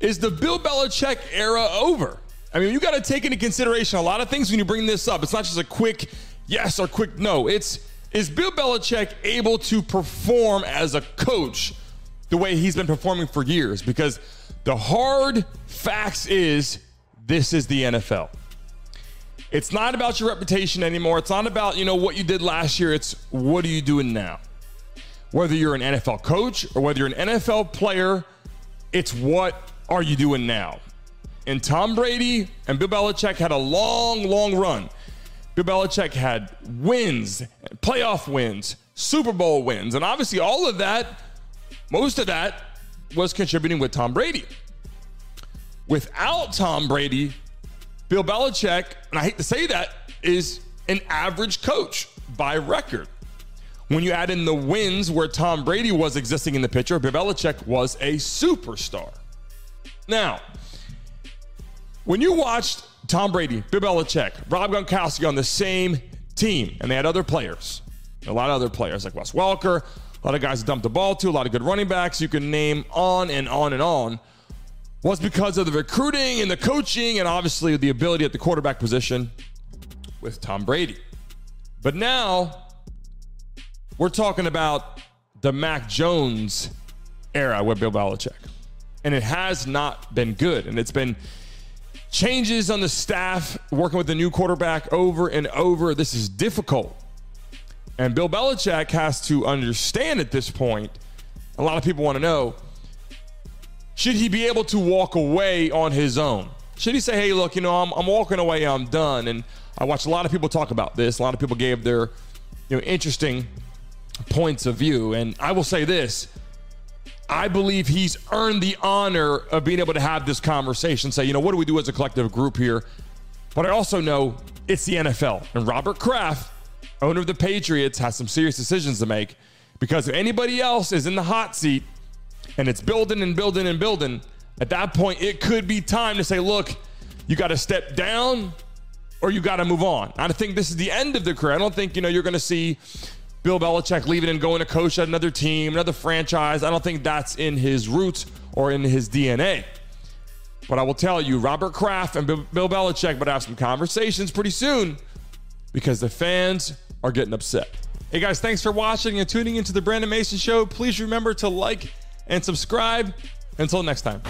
is the Bill Belichick era over? I mean, you got to take into consideration a lot of things when you bring this up. It's not just a quick yes or quick no. It's is Bill Belichick able to perform as a coach the way he's been performing for years? Because the hard facts is this is the NFL. It's not about your reputation anymore. It's not about, you know, what you did last year. It's what are you doing now? Whether you're an NFL coach or whether you're an NFL player, it's what are you doing now? And Tom Brady and Bill Belichick had a long, long run. Bill Belichick had wins, playoff wins, Super Bowl wins, and obviously all of that, most of that was contributing with Tom Brady. Without Tom Brady, Bill Belichick, and I hate to say that, is an average coach by record. When you add in the wins where Tom Brady was existing in the picture, Bill Belichick was a superstar. Now, when you watched Tom Brady, Bill Belichick, Rob Gronkowski on the same team, and they had other players, a lot of other players like Wes Welker, a lot of guys dumped the ball to, a lot of good running backs. You can name on and on and on. Was because of the recruiting and the coaching, and obviously the ability at the quarterback position with Tom Brady. But now we're talking about the Mac Jones era with Bill Belichick. And it has not been good. And it's been changes on the staff, working with the new quarterback over and over. This is difficult. And Bill Belichick has to understand at this point, a lot of people want to know should he be able to walk away on his own? Should he say, hey, look, you know, I'm, I'm walking away, I'm done? And I watched a lot of people talk about this. A lot of people gave their you know, interesting points of view. And I will say this I believe he's earned the honor of being able to have this conversation, say, you know, what do we do as a collective group here? But I also know it's the NFL. And Robert Kraft, owner of the Patriots, has some serious decisions to make because if anybody else is in the hot seat and it's building and building and building, at that point, it could be time to say, look, you got to step down or you got to move on. I think this is the end of the career. I don't think, you know, you're going to see Bill Belichick leaving and going to coach at another team, another franchise. I don't think that's in his roots or in his DNA. But I will tell you, Robert Kraft and Bill Belichick would have some conversations pretty soon because the fans are getting upset. Hey guys, thanks for watching and tuning into the Brandon Mason Show. Please remember to like and subscribe. Until next time.